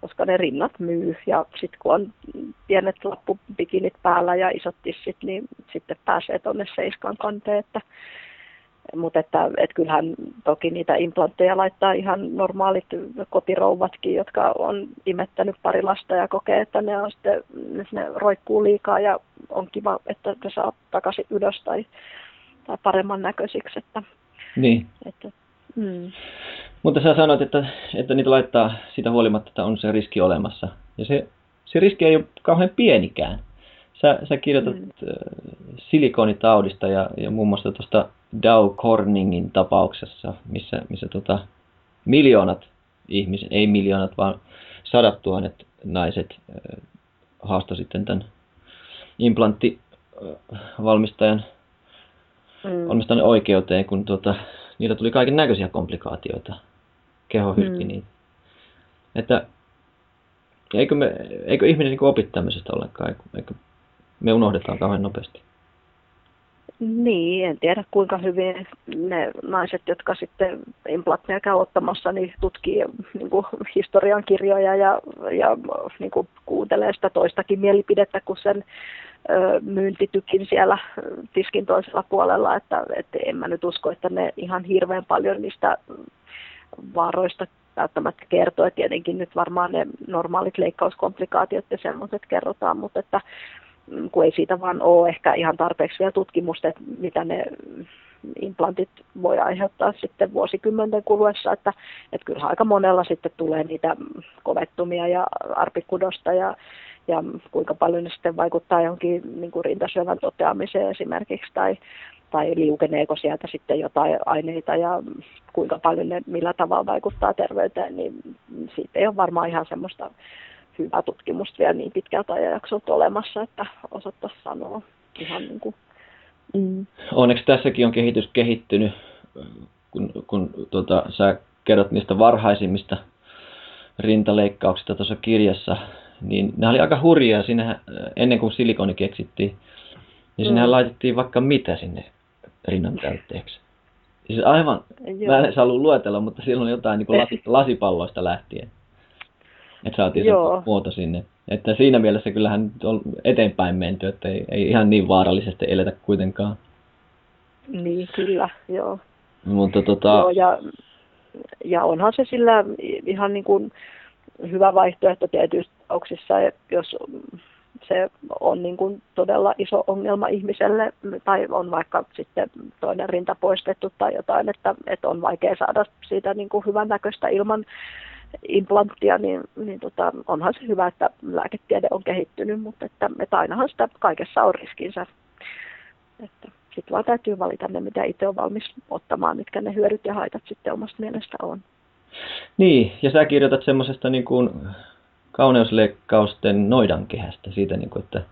koska ne rinnat myy. Ja sitten kun on pienet lappupikinit päällä ja isot tissit, niin sitten pääsee tuonne seiskan kanteen. Että, mutta että, että kyllähän toki niitä implantteja laittaa ihan normaalit kotirouvatkin, jotka on imettänyt pari lasta ja kokee, että ne, on sitten, ne roikkuu liikaa ja on kiva, että ne saa takaisin ylös tai, tai paremman näköisiksi. Että, Niin. että, mm. Mutta sä sanoit, että, että niitä laittaa sitä huolimatta, että on se riski olemassa. Ja se, se riski ei ole kauhean pienikään. Sä, sä kirjoitat mm. silikonitaudista ja, ja muun muassa tuosta Dow Corningin tapauksessa, missä, missä tota, miljoonat ihmiset, ei miljoonat, vaan sadat tuhannet naiset äh, haastoi sitten tämän implanttivalmistajan mm. valmistajan oikeuteen, kun tota, niillä tuli kaiken näköisiä komplikaatioita. Keho hylki mm. niitä. Että eikö, me, eikö ihminen niin opi tämmöisestä ollenkaan? Eikö, eikö me unohdetaan kauhean nopeasti? Niin, en tiedä kuinka hyvin ne naiset, jotka sitten implantteja käy ottamassa, niin tutkii niin kuin historian kirjoja ja, ja niin kuin kuuntelee sitä toistakin mielipidettä kuin sen myyntitykin siellä tiskin toisella puolella, että, että en mä nyt usko, että ne ihan hirveän paljon niistä vaaroista välttämättä kertoo. Tietenkin nyt varmaan ne normaalit leikkauskomplikaatiot ja semmoiset kerrotaan, mutta että kun ei siitä vaan ole ehkä ihan tarpeeksi vielä tutkimusta, että mitä ne implantit voi aiheuttaa sitten vuosikymmenten kuluessa, että, että kyllähän aika monella sitten tulee niitä kovettumia ja arpikudosta ja, ja kuinka paljon ne sitten vaikuttaa johonkin niin kuin rintasyövän toteamiseen esimerkiksi tai, tai liukeneeko sieltä sitten jotain aineita ja kuinka paljon ne millä tavalla vaikuttaa terveyteen, niin siitä ei ole varmaan ihan semmoista hyvää tutkimusta vielä niin pitkältä ajanjaksolta olemassa, että osattaisiin sanoa ihan niin kuin, mm. Onneksi tässäkin on kehitys kehittynyt, kun, kun tuota, sä kerrot niistä varhaisimmista rintaleikkauksista tuossa kirjassa, niin ne oli aika hurjia siinä, ennen kuin silikoni keksittiin. Niin sinnehän mm. laitettiin vaikka mitä sinne rinnan täytteeksi. Siis aivan, Joo. mä en halua luetella, mutta siellä on jotain niin kuin lasipalloista lähtien että saatiin Joo. se muoto sinne. Että siinä mielessä kyllähän on eteenpäin menty, että ei, ei ihan niin vaarallisesti eletä kuitenkaan. Niin, kyllä, joo. Mutta tota... Joo, ja ja onhan se sillä ihan niin kuin hyvä vaihtoehto tietyissä tapauksissa, jos se on niin kuin todella iso ongelma ihmiselle tai on vaikka sitten toinen rinta poistettu tai jotain, että, että on vaikea saada siitä niin kuin hyvän näköistä ilman implanttia, niin, niin tota, onhan se hyvä, että lääketiede on kehittynyt, mutta että, että ainahan sitä kaikessa on riskinsä. Että sitten vaan täytyy valita ne, mitä itse on valmis ottamaan, mitkä ne hyödyt ja haitat sitten omasta mielestä on. Niin, ja sä kirjoitat semmoisesta niin kuin kauneusleikkausten noidankehästä, siitä niin kuin, että,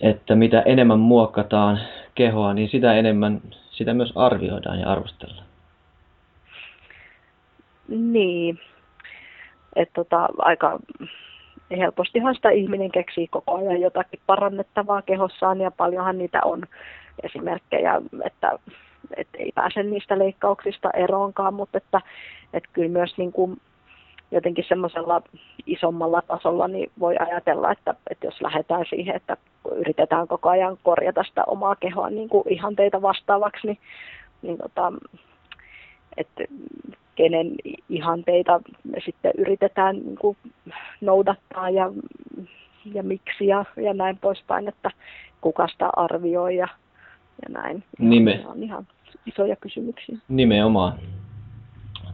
että mitä enemmän muokkataan kehoa, niin sitä enemmän sitä myös arvioidaan ja arvostellaan. Niin, että tota, aika helpostihan sitä ihminen keksii koko ajan jotakin parannettavaa kehossaan ja paljonhan niitä on esimerkkejä, että, että ei pääse niistä leikkauksista eroonkaan, mutta että, että kyllä myös niin kuin jotenkin semmoisella isommalla tasolla niin voi ajatella, että, että jos lähdetään siihen, että yritetään koko ajan korjata sitä omaa kehoa niin kuin ihanteita vastaavaksi, niin, niin tota, että kenen ihanteita me sitten yritetään niin kuin noudattaa ja, ja miksi ja, ja näin poispäin, että kuka sitä arvioi ja, ja näin. Nime. Ne on ihan isoja kysymyksiä. Nimenomaan.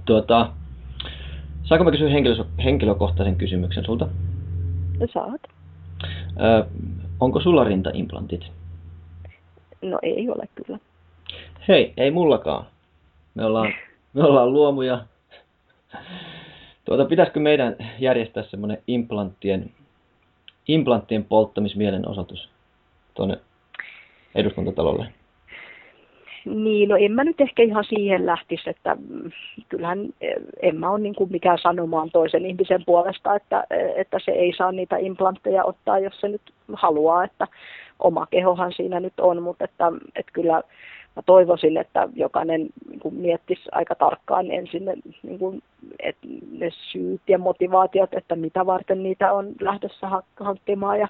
Tuota, saanko mä kysyä henkilö, henkilökohtaisen kysymyksen sulta? Saat. Ö, onko sulla rintaimplantit? No ei ole kyllä. Hei, ei mullakaan. Me ollaan me ollaan luomuja. Tuota, pitäisikö meidän järjestää semmoinen implanttien, implanttien polttamismielenosoitus tuonne eduskuntatalolle? Niin, no en mä nyt ehkä ihan siihen lähtisi, että mm, kyllähän en mä ole niin kuin mikään sanomaan toisen ihmisen puolesta, että, että se ei saa niitä implantteja ottaa, jos se nyt haluaa, että oma kehohan siinä nyt on, mutta että, että kyllä mä toivoisin, että jokainen niin kuin miettisi aika tarkkaan ensin niin kuin, että ne syyt ja motivaatiot, että mitä varten niitä on lähdössä hankkimaan ja,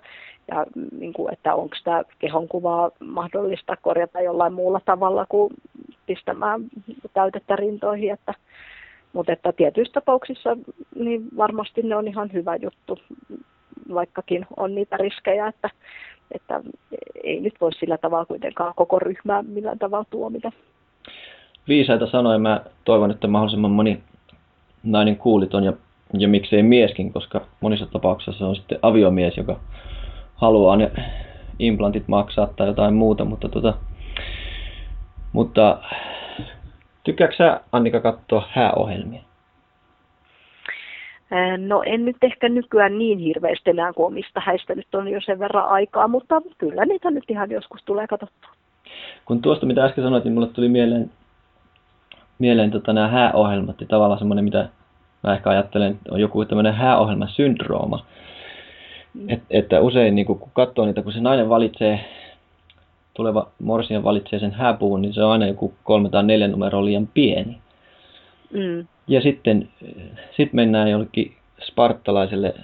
ja niin kuin, että onko tämä kehonkuvaa mahdollista korjata jollain muulla tavalla kuin pistämään täytettä rintoihin. Että, mutta että tietyissä tapauksissa niin varmasti ne on ihan hyvä juttu, vaikkakin on niitä riskejä, että että ei nyt voi sillä tavalla kuitenkaan koko ryhmää millään tavalla tuomita. Viisaita sanoja. Mä toivon, että mahdollisimman moni nainen kuuliton ja, ja miksei mieskin, koska monissa tapauksissa on sitten aviomies, joka haluaa ne implantit maksaa tai jotain muuta, mutta, tota, mutta tykkääksä sä Annika katsoa hääohjelmia? No en nyt ehkä nykyään niin hirveästi enää, kuin omista häistä nyt on jo sen verran aikaa, mutta kyllä niitä nyt ihan joskus tulee katsottua. Kun tuosta mitä äsken sanoit, niin mulle tuli mieleen, mieleen tota, nämä hääohjelmat ja tavallaan semmoinen, mitä mä ehkä ajattelen, on joku tämmöinen hääohjelmasyndrooma. Et, että usein niin kun katsoo niitä, kun se nainen valitsee, tuleva morsian valitsee sen hääpuun, niin se on aina joku kolme tai neljä numero liian pieni. Mm. Ja sitten sit mennään jollekin spartalaiselle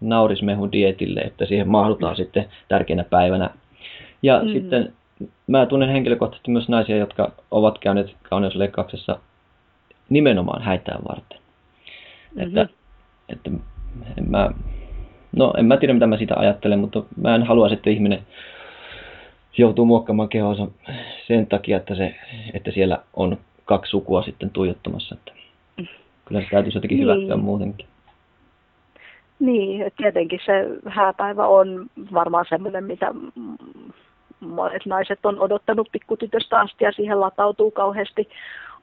naurismehudietille, että siihen mahdutaan mm. sitten tärkeänä päivänä. Ja mm. sitten mä tunnen henkilökohtaisesti myös naisia, jotka ovat käyneet kauneusleikkauksessa nimenomaan häitään varten. Mm-hmm. Että, että en mä, no en mä tiedä mitä mä sitä ajattelen, mutta mä en halua, että ihminen joutuu muokkaamaan kehonsa sen takia, että, se, että siellä on kaksi sukua sitten tuijottamassa. Että kyllä se täytyisi jotenkin niin. hyväksyä muutenkin. Niin, tietenkin se hääpäivä on varmaan semmoinen, mitä monet naiset on odottanut pikkutytöstä asti ja siihen latautuu kauheasti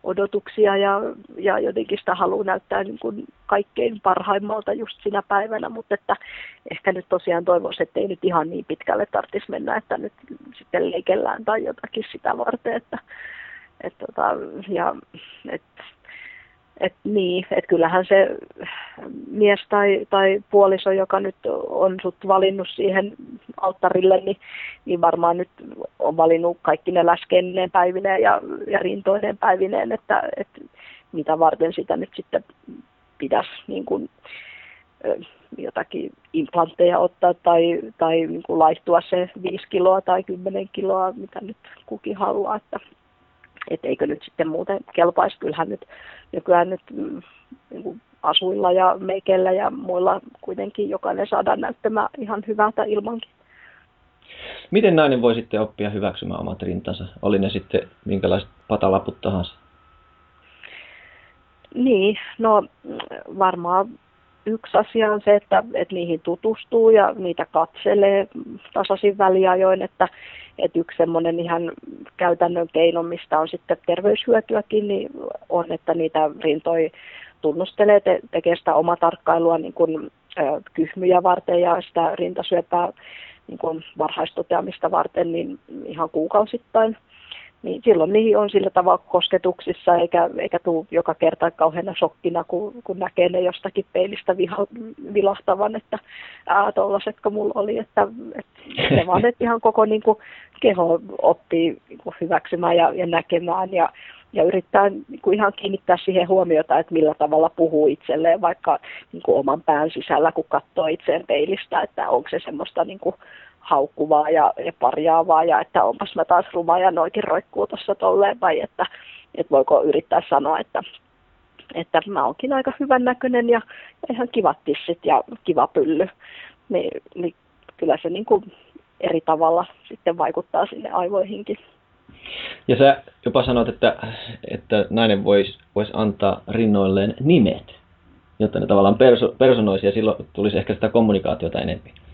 odotuksia ja, ja jotenkin sitä haluaa näyttää niin kuin kaikkein parhaimmalta just sinä päivänä, mutta että ehkä nyt tosiaan toivoisin, että ei nyt ihan niin pitkälle tarvitsisi mennä, että nyt sitten leikellään tai jotakin sitä varten, että, et tota, ja, et, et niin, että kyllähän se mies tai, tai puoliso, joka nyt on sut valinnut siihen alttarille, niin, niin varmaan nyt on valinnut kaikki ne läskenneen päivineen ja, ja rintoineen päivineen, että, että mitä varten sitä nyt sitten pitäisi niin kuin, jotakin implantteja ottaa tai, tai niin kuin laihtua se 5 kiloa tai 10 kiloa, mitä nyt kukin haluaa. Että, että eikö nyt sitten muuten kelpaisi. Kyllähän nyt nykyään nyt mm, niin kuin asuilla ja meikellä ja muilla kuitenkin jokainen saadaan näyttämään ihan hyvältä ilmankin. Miten nainen voi sitten oppia hyväksymään omat rintansa? Oli ne sitten minkälaiset patalaput tahansa? Niin, no varmaan yksi asia on se, että, että niihin tutustuu ja niitä katselee tasaisin väliajoin, että, että yksi semmoinen ihan käytännön keino, mistä on sitten terveyshyötyäkin, niin on, että niitä rintoi tunnustelee, te, tekee sitä omatarkkailua niin kuin, äh, kyhmyjä varten ja sitä rintasyöpää niin kuin varhaistoteamista varten niin ihan kuukausittain niin silloin niihin on sillä tavalla kosketuksissa, eikä, eikä tule joka kerta kauheana shokkina, kun, kun näkee ne jostakin peilistä viha, vilahtavan, että ää, tollasetko mulla oli, että, että se vaan, että ihan koko niin kuin, keho oppii niin kuin, hyväksymään ja, ja näkemään ja, ja yrittää niin kuin ihan kiinnittää siihen huomiota, että millä tavalla puhuu itselleen vaikka niin kuin oman pään sisällä, kun katsoo itseen peilistä, että onko se semmoista niin kuin, haukkuvaa ja, ja parjaavaa ja että onpas mä taas ruma ja noikin roikkuu tuossa tolleen vai että, että voiko yrittää sanoa, että, että mä oonkin aika hyvän näköinen ja, ihan kivat tissit ja kiva pylly. Niin, niin kyllä se niin kuin eri tavalla sitten vaikuttaa sinne aivoihinkin. Ja sä jopa sanoit, että, että nainen voisi vois antaa rinnoilleen nimet, jotta ne tavallaan perso, personoisi ja silloin tulisi ehkä sitä kommunikaatiota enemmän.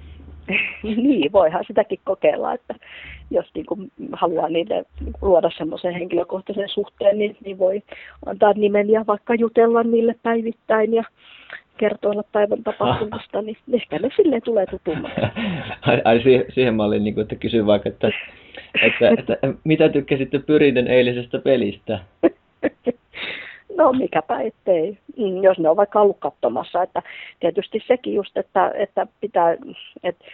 niin, voihan sitäkin kokeilla, että jos niin kuin haluaa niille luoda semmoisen henkilökohtaisen suhteen, niin, niin voi antaa nimen ja vaikka jutella niille päivittäin ja kertoilla päivän tapahtumista, niin ehkä ne silleen tulee tutummaksi. ai, ai siihen, siihen malliin, niin kuin, että kysyn vaikka, että, että, että, että mitä tykkäsitte Pyriden eilisestä pelistä? No mikäpä ettei, mm, jos ne on vaikka ollut katsomassa. Että tietysti sekin just, että, että pitää, että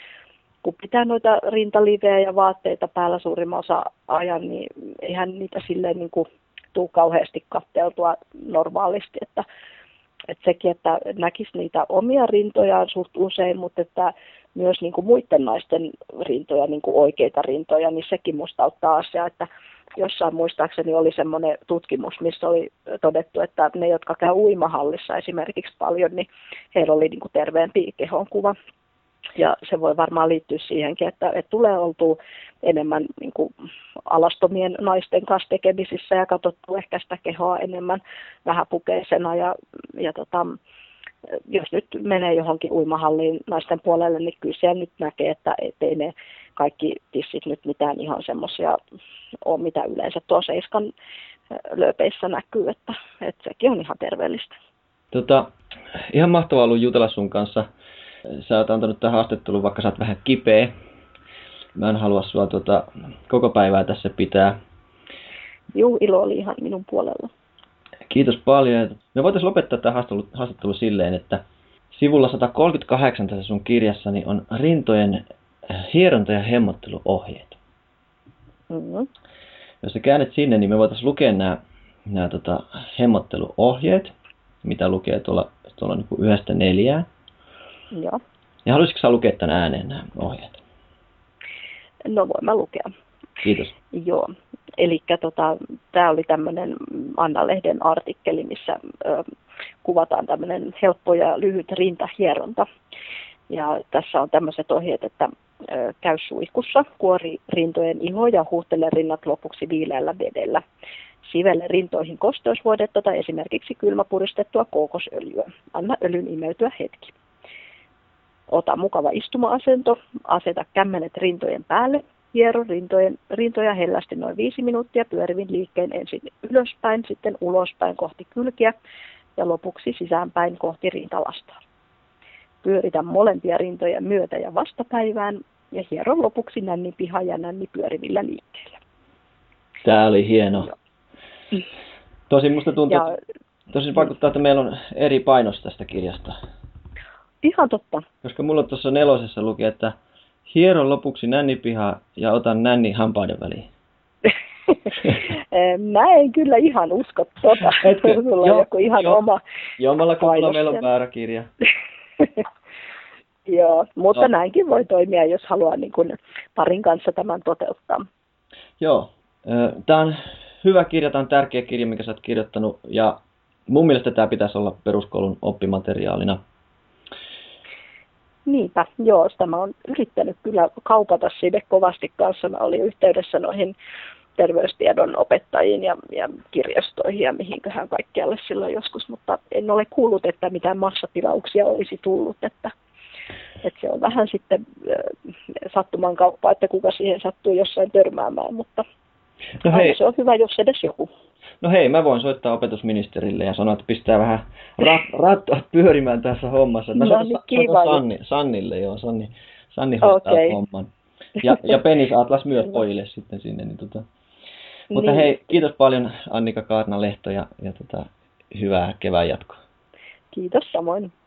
kun pitää noita rintalivejä ja vaatteita päällä suurimman osa ajan, niin eihän niitä silleen niin kuin tuu kauheasti katteltua normaalisti, että, että sekin, että näkisi niitä omia rintojaan suht usein, mutta että myös niin kuin muiden naisten rintoja, niin kuin oikeita rintoja, niin sekin musta auttaa asiaa, että jossain muistaakseni oli semmoinen tutkimus, missä oli todettu, että ne, jotka käy uimahallissa esimerkiksi paljon, niin heillä oli niin kuin terveempi kehonkuva. Ja se voi varmaan liittyä siihenkin, että, että tulee oltu enemmän niin kuin alastomien naisten kanssa tekemisissä ja katsottu ehkä sitä kehoa enemmän vähäpukeisena ja, ja tota, jos nyt menee johonkin uimahalliin naisten puolelle, niin kyllä siellä nyt näkee, että ei ne kaikki tissit nyt mitään ihan semmoisia ole, mitä yleensä tuo seiskan lööpeissä näkyy, että, että sekin on ihan terveellistä. Tota, ihan mahtavaa ollut jutella sun kanssa. Sä oot antanut tähän haastatteluun, vaikka sä oot vähän kipeä. Mä en halua sua tuota, koko päivää tässä pitää. Juu, ilo oli ihan minun puolella. Kiitos paljon. Me voitaisiin lopettaa tämä haastattelu, haastattelu silleen, että sivulla 138 tässä sun kirjassani on rintojen hieronta- ja hemmotteluohjeet. Mm-hmm. Jos sä käännet sinne, niin me voitaisiin lukea nämä, nämä tota, hemmotteluohjeet, mitä lukee tuolla, tuolla niin kuin yhdestä neljään. Joo. Ja haluaisitko sä lukea tämän ääneen nämä ohjeet? No voin mä lukea. Kiitos. Joo. Eli tota, tämä oli tämmöinen Anna-lehden artikkeli, missä ö, kuvataan tämmöinen helppo ja lyhyt rintahieronta. Ja tässä on tämmöiset ohjeet, että ö, käy suihkussa, kuori rintojen iho ja huuhtele rinnat lopuksi viileällä vedellä. Sivelle rintoihin kosteusvoidetta tai esimerkiksi kylmäpuristettua kookosöljyä. Anna öljyn imeytyä hetki. Ota mukava istuma-asento, aseta kämmenet rintojen päälle Hiero rintojen, rintoja hellästi noin viisi minuuttia pyörivin liikkeen ensin ylöspäin, sitten ulospäin kohti kylkiä ja lopuksi sisäänpäin kohti rintalastaa. Pyöritä molempia rintoja myötä ja vastapäivään ja hiero lopuksi nänni piha ja nänni pyörivillä liikkeillä. Tämä oli hieno. Tosi musta tuntuu, ja, tosi vaikuttaa, että meillä on eri painos tästä kirjasta. Ihan totta. Koska mulla tuossa nelosessa luki, että Hieron lopuksi nännipiha ja otan nänni hampaiden väliin. Mä en kyllä ihan usko tota. Etkö? Sulla on joku ihan jo, oma Jommalla kuulla meillä on väärä kirja. Joo, mutta no. näinkin voi toimia, jos haluaa niin kuin parin kanssa tämän toteuttaa. Joo, tämä on hyvä kirja, tämä on tärkeä kirja, mikä sä oot kirjoittanut. Ja mun mielestä tämä pitäisi olla peruskoulun oppimateriaalina. Niinpä, joo, sitä mä oon yrittänyt kyllä kaupata sinne kovasti kanssa. Mä olin yhteydessä noihin terveystiedon opettajiin ja, ja kirjastoihin ja mihinköhän kaikkialle silloin joskus, mutta en ole kuullut, että mitään massatilauksia olisi tullut, että, että se on vähän sitten äh, sattuman kauppa, että kuka siihen sattuu jossain törmäämään, mutta no hei. se on hyvä, jos edes joku. No hei, mä voin soittaa opetusministerille ja sanoa, että pistää vähän rat, rattoa pyörimään tässä hommassa. Mä no, niin, kiva. Sanni, Sannille, joo, Sanni, Sanni hoitaa okay. homman. Ja, ja Penis Atlas myös pojille sitten sinne. Niin tota. Mutta niin. hei, kiitos paljon Annika Kaarna-Lehto ja, ja tota, hyvää kevään jatkoa. Kiitos samoin.